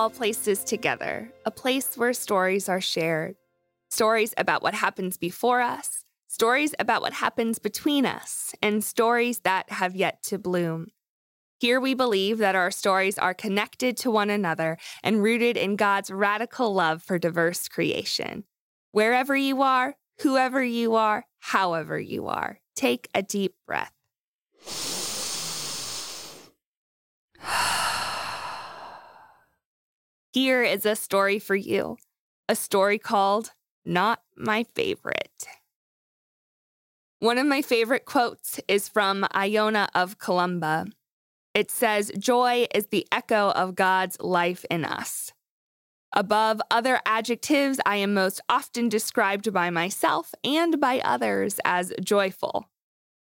All Places Together, a place where stories are shared. Stories about what happens before us, stories about what happens between us, and stories that have yet to bloom. Here we believe that our stories are connected to one another and rooted in God's radical love for diverse creation. Wherever you are, whoever you are, however you are, take a deep breath. Here is a story for you, a story called Not My Favorite. One of my favorite quotes is from Iona of Columba. It says, Joy is the echo of God's life in us. Above other adjectives, I am most often described by myself and by others as joyful.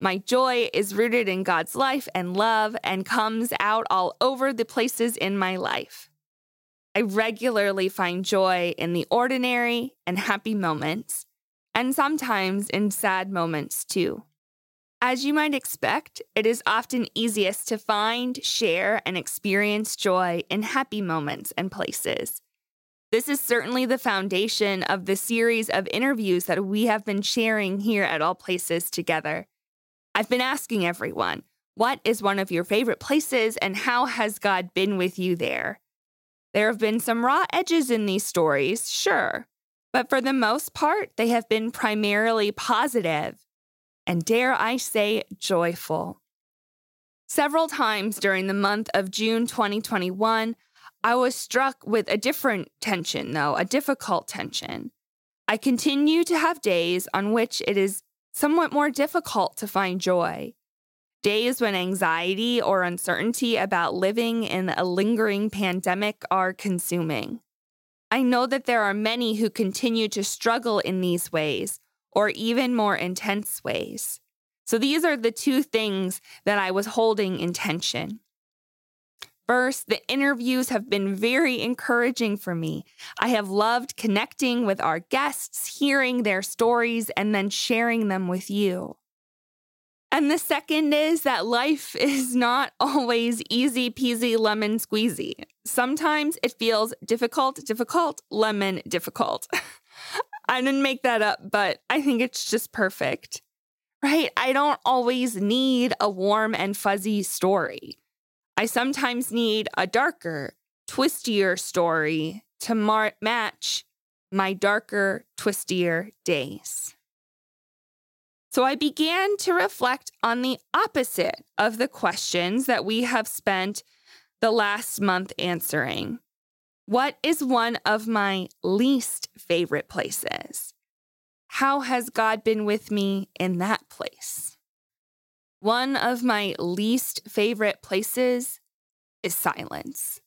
My joy is rooted in God's life and love and comes out all over the places in my life. I regularly find joy in the ordinary and happy moments, and sometimes in sad moments too. As you might expect, it is often easiest to find, share, and experience joy in happy moments and places. This is certainly the foundation of the series of interviews that we have been sharing here at All Places together. I've been asking everyone, what is one of your favorite places and how has God been with you there? There have been some raw edges in these stories, sure, but for the most part, they have been primarily positive and, dare I say, joyful. Several times during the month of June 2021, I was struck with a different tension, though, a difficult tension. I continue to have days on which it is somewhat more difficult to find joy days when anxiety or uncertainty about living in a lingering pandemic are consuming. I know that there are many who continue to struggle in these ways, or even more intense ways. So these are the two things that I was holding in tension. First, the interviews have been very encouraging for me. I have loved connecting with our guests, hearing their stories, and then sharing them with you. And the second is that life is not always easy peasy lemon squeezy. Sometimes it feels difficult, difficult, lemon difficult. I didn't make that up, but I think it's just perfect. Right? I don't always need a warm and fuzzy story. I sometimes need a darker, twistier story to mar- match my darker, twistier days. So I began to reflect on the opposite of the questions that we have spent the last month answering. What is one of my least favorite places? How has God been with me in that place? One of my least favorite places is silence.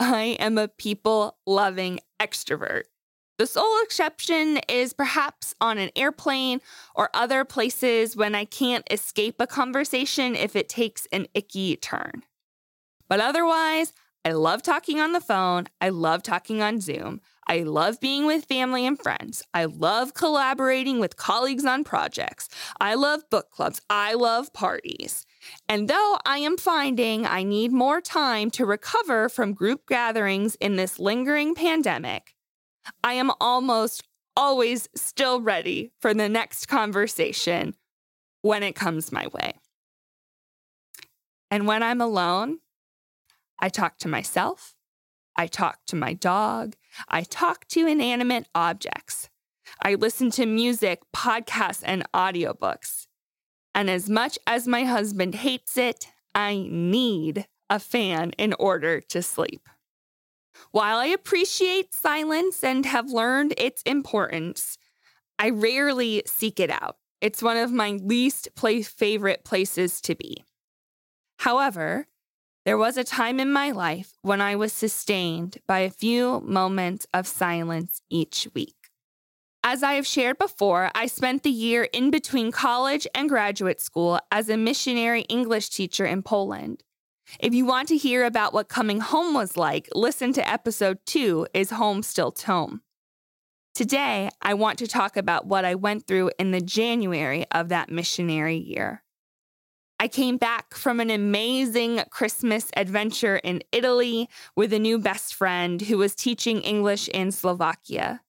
I am a people loving extrovert. The sole exception is perhaps on an airplane or other places when I can't escape a conversation if it takes an icky turn. But otherwise, I love talking on the phone. I love talking on Zoom. I love being with family and friends. I love collaborating with colleagues on projects. I love book clubs. I love parties. And though I am finding I need more time to recover from group gatherings in this lingering pandemic, I am almost always still ready for the next conversation when it comes my way. And when I'm alone, I talk to myself, I talk to my dog, I talk to inanimate objects. I listen to music, podcasts, and audiobooks. And as much as my husband hates it, I need a fan in order to sleep. While I appreciate silence and have learned its importance, I rarely seek it out. It's one of my least play- favorite places to be. However, there was a time in my life when I was sustained by a few moments of silence each week. As I have shared before, I spent the year in between college and graduate school as a missionary English teacher in Poland. If you want to hear about what coming home was like, listen to episode two Is Home Still Home? Today, I want to talk about what I went through in the January of that missionary year. I came back from an amazing Christmas adventure in Italy with a new best friend who was teaching English in Slovakia.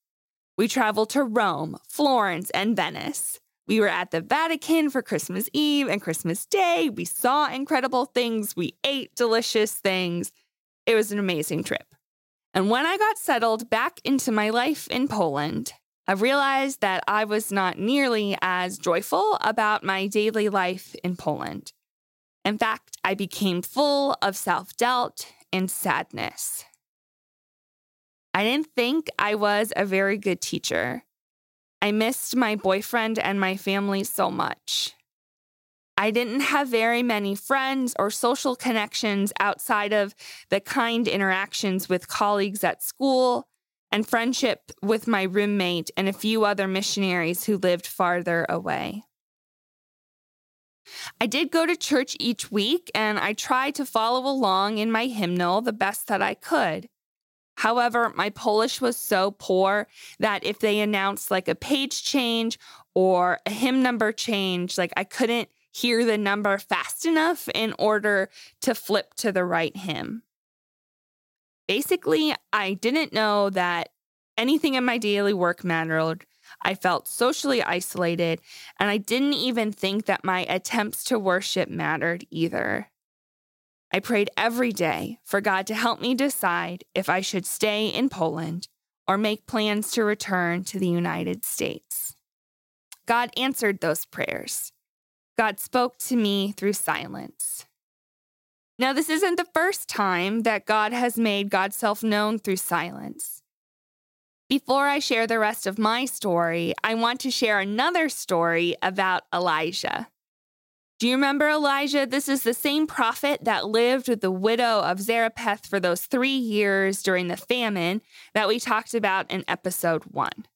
We traveled to Rome, Florence, and Venice. We were at the Vatican for Christmas Eve and Christmas Day. We saw incredible things. We ate delicious things. It was an amazing trip. And when I got settled back into my life in Poland, I realized that I was not nearly as joyful about my daily life in Poland. In fact, I became full of self doubt and sadness. I didn't think I was a very good teacher. I missed my boyfriend and my family so much. I didn't have very many friends or social connections outside of the kind interactions with colleagues at school and friendship with my roommate and a few other missionaries who lived farther away. I did go to church each week and I tried to follow along in my hymnal the best that I could. However, my Polish was so poor that if they announced like a page change or a hymn number change, like I couldn't hear the number fast enough in order to flip to the right hymn. Basically, I didn't know that anything in my daily work mattered. I felt socially isolated, and I didn't even think that my attempts to worship mattered either. I prayed every day for God to help me decide if I should stay in Poland or make plans to return to the United States. God answered those prayers. God spoke to me through silence. Now, this isn't the first time that God has made God's self known through silence. Before I share the rest of my story, I want to share another story about Elijah. Do you remember Elijah? This is the same prophet that lived with the widow of Zarephath for those three years during the famine that we talked about in episode one.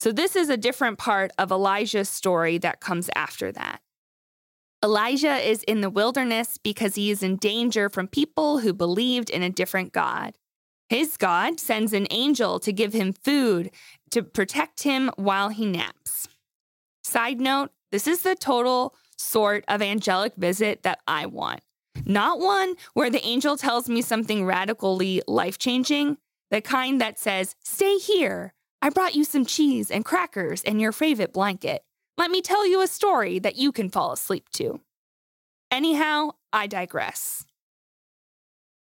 So, this is a different part of Elijah's story that comes after that. Elijah is in the wilderness because he is in danger from people who believed in a different God. His God sends an angel to give him food to protect him while he naps. Side note this is the total sort of angelic visit that I want. Not one where the angel tells me something radically life changing, the kind that says, Stay here. I brought you some cheese and crackers and your favorite blanket. Let me tell you a story that you can fall asleep to. Anyhow, I digress.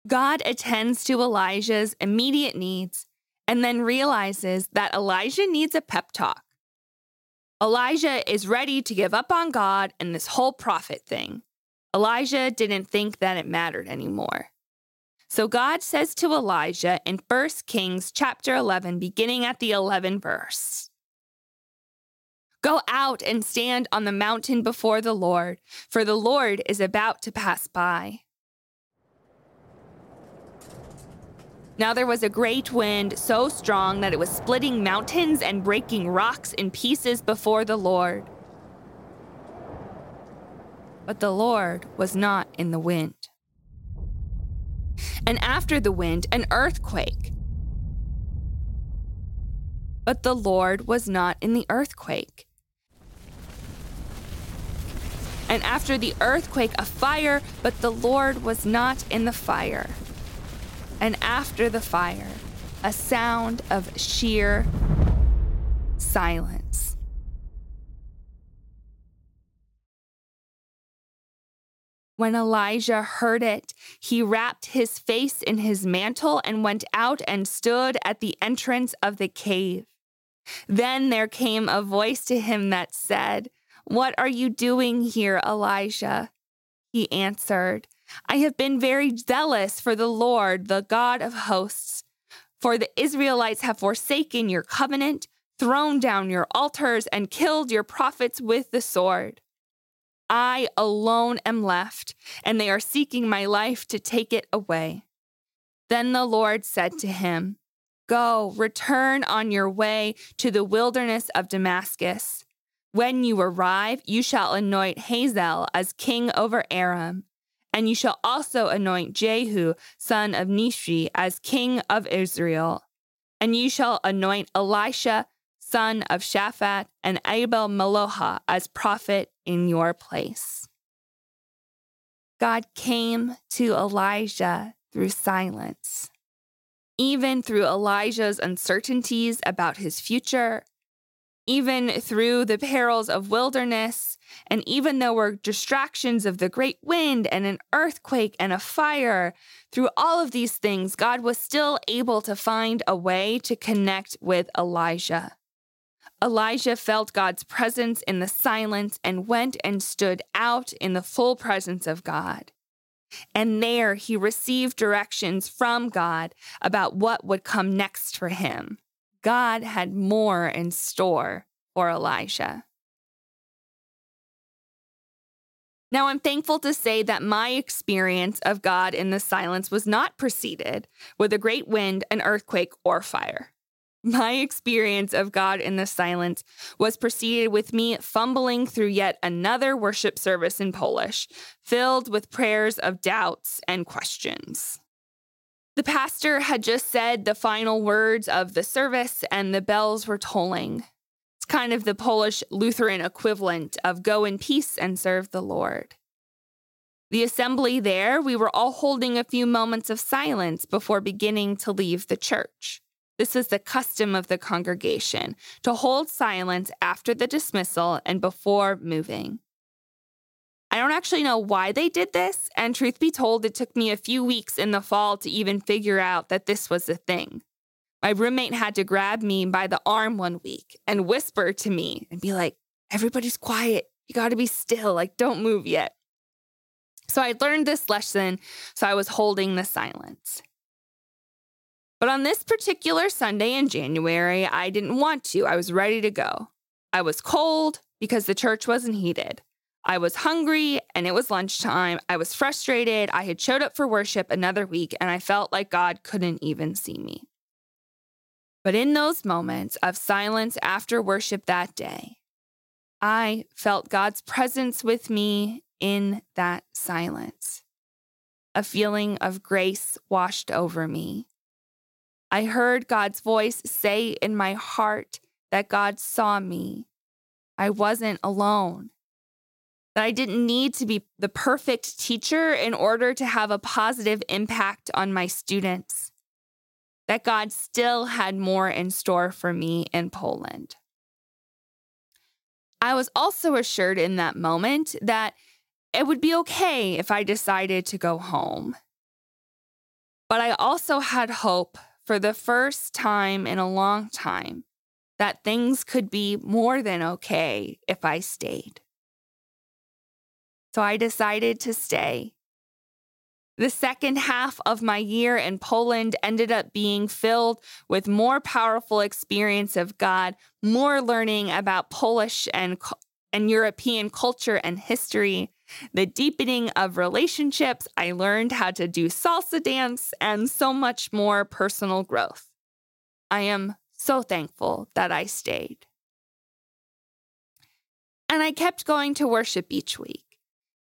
God attends to Elijah's immediate needs and then realizes that Elijah needs a pep talk. Elijah is ready to give up on God and this whole prophet thing. Elijah didn't think that it mattered anymore. So God says to Elijah in 1 Kings chapter 11 beginning at the 11th verse. Go out and stand on the mountain before the Lord, for the Lord is about to pass by. Now there was a great wind, so strong that it was splitting mountains and breaking rocks in pieces before the Lord. But the Lord was not in the wind. And after the wind, an earthquake. But the Lord was not in the earthquake. And after the earthquake, a fire, but the Lord was not in the fire and after the fire, a sound of sheer silence. When Elijah heard it, he wrapped his face in his mantle and went out and stood at the entrance of the cave. Then there came a voice to him that said, What are you doing here, Elijah? He answered, I have been very zealous for the Lord, the God of hosts. For the Israelites have forsaken your covenant, thrown down your altars, and killed your prophets with the sword. I alone am left, and they are seeking my life to take it away. Then the Lord said to him, Go, return on your way to the wilderness of Damascus. When you arrive, you shall anoint Hazael as king over Aram and you shall also anoint Jehu, son of Nimshi, as king of Israel. And you shall anoint Elisha, son of Shaphat, and Abel Meholah as prophet in your place. God came to Elijah through silence. Even through Elijah's uncertainties about his future, even through the perils of wilderness, and even though we're distractions of the great wind and an earthquake and a fire, through all of these things, God was still able to find a way to connect with Elijah. Elijah felt God's presence in the silence and went and stood out in the full presence of God. And there he received directions from God about what would come next for him. God had more in store for Elijah. Now, I'm thankful to say that my experience of God in the silence was not preceded with a great wind, an earthquake, or fire. My experience of God in the silence was preceded with me fumbling through yet another worship service in Polish, filled with prayers of doubts and questions. The pastor had just said the final words of the service, and the bells were tolling. It's kind of the Polish Lutheran equivalent of go in peace and serve the Lord. The assembly there, we were all holding a few moments of silence before beginning to leave the church. This is the custom of the congregation to hold silence after the dismissal and before moving. I don't actually know why they did this, and truth be told, it took me a few weeks in the fall to even figure out that this was a thing. My roommate had to grab me by the arm one week and whisper to me and be like, Everybody's quiet. You got to be still. Like, don't move yet. So I learned this lesson, so I was holding the silence. But on this particular Sunday in January, I didn't want to. I was ready to go. I was cold because the church wasn't heated. I was hungry and it was lunchtime. I was frustrated. I had showed up for worship another week and I felt like God couldn't even see me. But in those moments of silence after worship that day, I felt God's presence with me in that silence. A feeling of grace washed over me. I heard God's voice say in my heart that God saw me. I wasn't alone. That I didn't need to be the perfect teacher in order to have a positive impact on my students. That God still had more in store for me in Poland. I was also assured in that moment that it would be okay if I decided to go home. But I also had hope for the first time in a long time that things could be more than okay if I stayed. So I decided to stay. The second half of my year in Poland ended up being filled with more powerful experience of God, more learning about Polish and, and European culture and history, the deepening of relationships, I learned how to do salsa dance, and so much more personal growth. I am so thankful that I stayed. And I kept going to worship each week.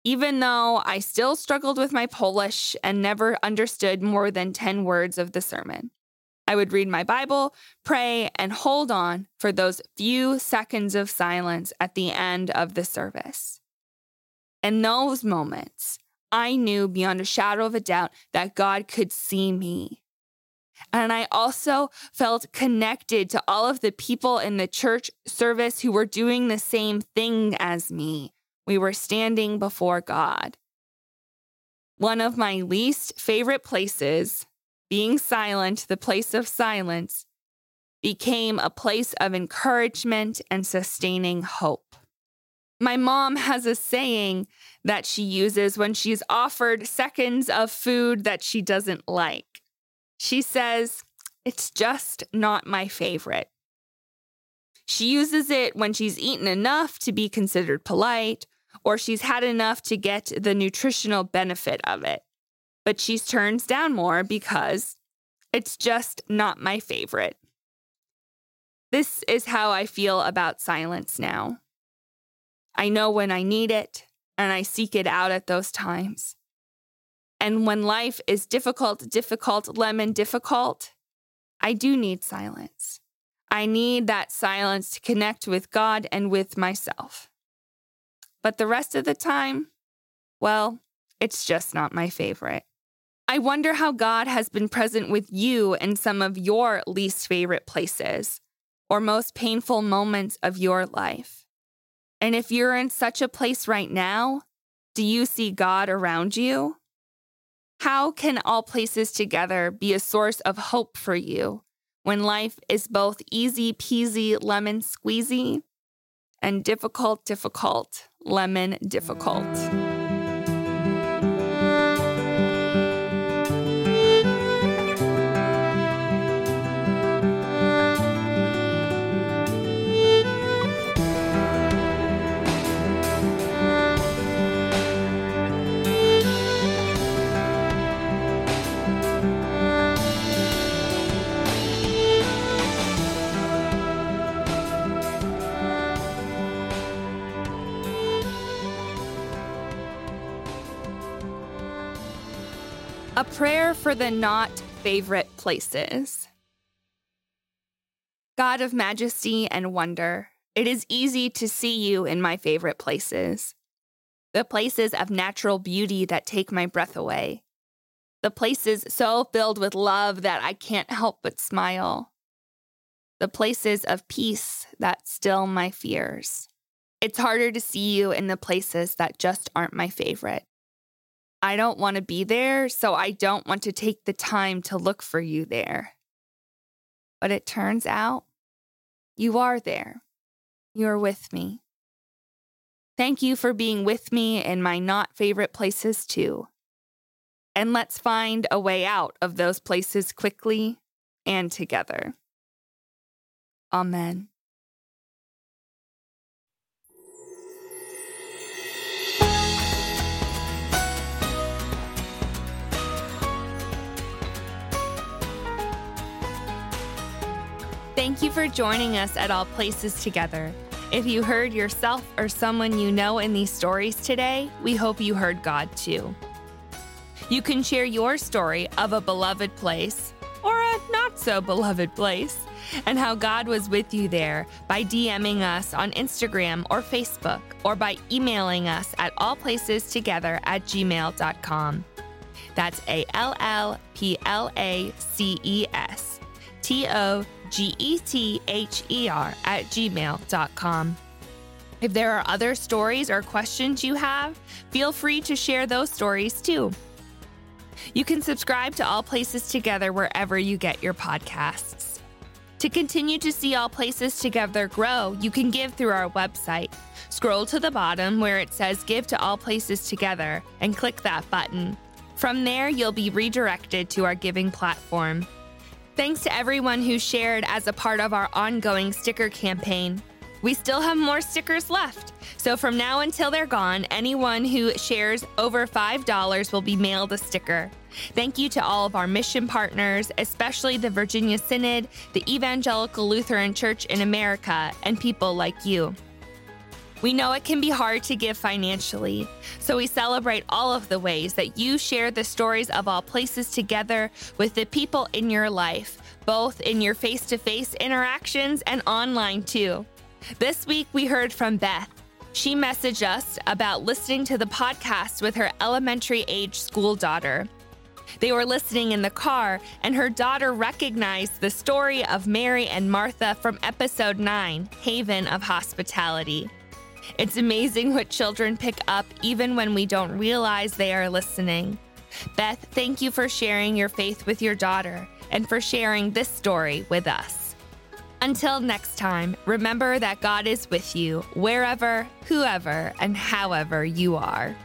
Even though I still struggled with my Polish and never understood more than 10 words of the sermon, I would read my Bible, pray, and hold on for those few seconds of silence at the end of the service. In those moments, I knew beyond a shadow of a doubt that God could see me. And I also felt connected to all of the people in the church service who were doing the same thing as me. We were standing before God. One of my least favorite places, being silent, the place of silence, became a place of encouragement and sustaining hope. My mom has a saying that she uses when she's offered seconds of food that she doesn't like. She says, It's just not my favorite. She uses it when she's eaten enough to be considered polite, or she's had enough to get the nutritional benefit of it. But she turns down more because it's just not my favorite. This is how I feel about silence now. I know when I need it, and I seek it out at those times. And when life is difficult, difficult, lemon difficult, I do need silence. I need that silence to connect with God and with myself. But the rest of the time, well, it's just not my favorite. I wonder how God has been present with you in some of your least favorite places or most painful moments of your life. And if you're in such a place right now, do you see God around you? How can all places together be a source of hope for you when life is both easy peasy lemon squeezy and difficult, difficult, lemon difficult? A prayer for the not favorite places. God of majesty and wonder, it is easy to see you in my favorite places. The places of natural beauty that take my breath away. The places so filled with love that I can't help but smile. The places of peace that still my fears. It's harder to see you in the places that just aren't my favorite. I don't want to be there, so I don't want to take the time to look for you there. But it turns out you are there. You're with me. Thank you for being with me in my not favorite places too. And let's find a way out of those places quickly and together. Amen. Thank you for joining us at All Places Together. If you heard yourself or someone you know in these stories today, we hope you heard God too. You can share your story of a beloved place or a not so beloved place and how God was with you there by DMing us on Instagram or Facebook or by emailing us at allplacestogether at gmail.com. That's A L L P L A C E S T O G E T H E R, at gmail.com. If there are other stories or questions you have, feel free to share those stories too. You can subscribe to All Places Together wherever you get your podcasts. To continue to see All Places Together grow, you can give through our website. Scroll to the bottom where it says Give to All Places Together and click that button. From there, you'll be redirected to our giving platform. Thanks to everyone who shared as a part of our ongoing sticker campaign. We still have more stickers left. So from now until they're gone, anyone who shares over $5 will be mailed a sticker. Thank you to all of our mission partners, especially the Virginia Synod, the Evangelical Lutheran Church in America, and people like you. We know it can be hard to give financially, so we celebrate all of the ways that you share the stories of all places together with the people in your life, both in your face to face interactions and online too. This week we heard from Beth. She messaged us about listening to the podcast with her elementary age school daughter. They were listening in the car, and her daughter recognized the story of Mary and Martha from episode 9, Haven of Hospitality. It's amazing what children pick up even when we don't realize they are listening. Beth, thank you for sharing your faith with your daughter and for sharing this story with us. Until next time, remember that God is with you wherever, whoever, and however you are.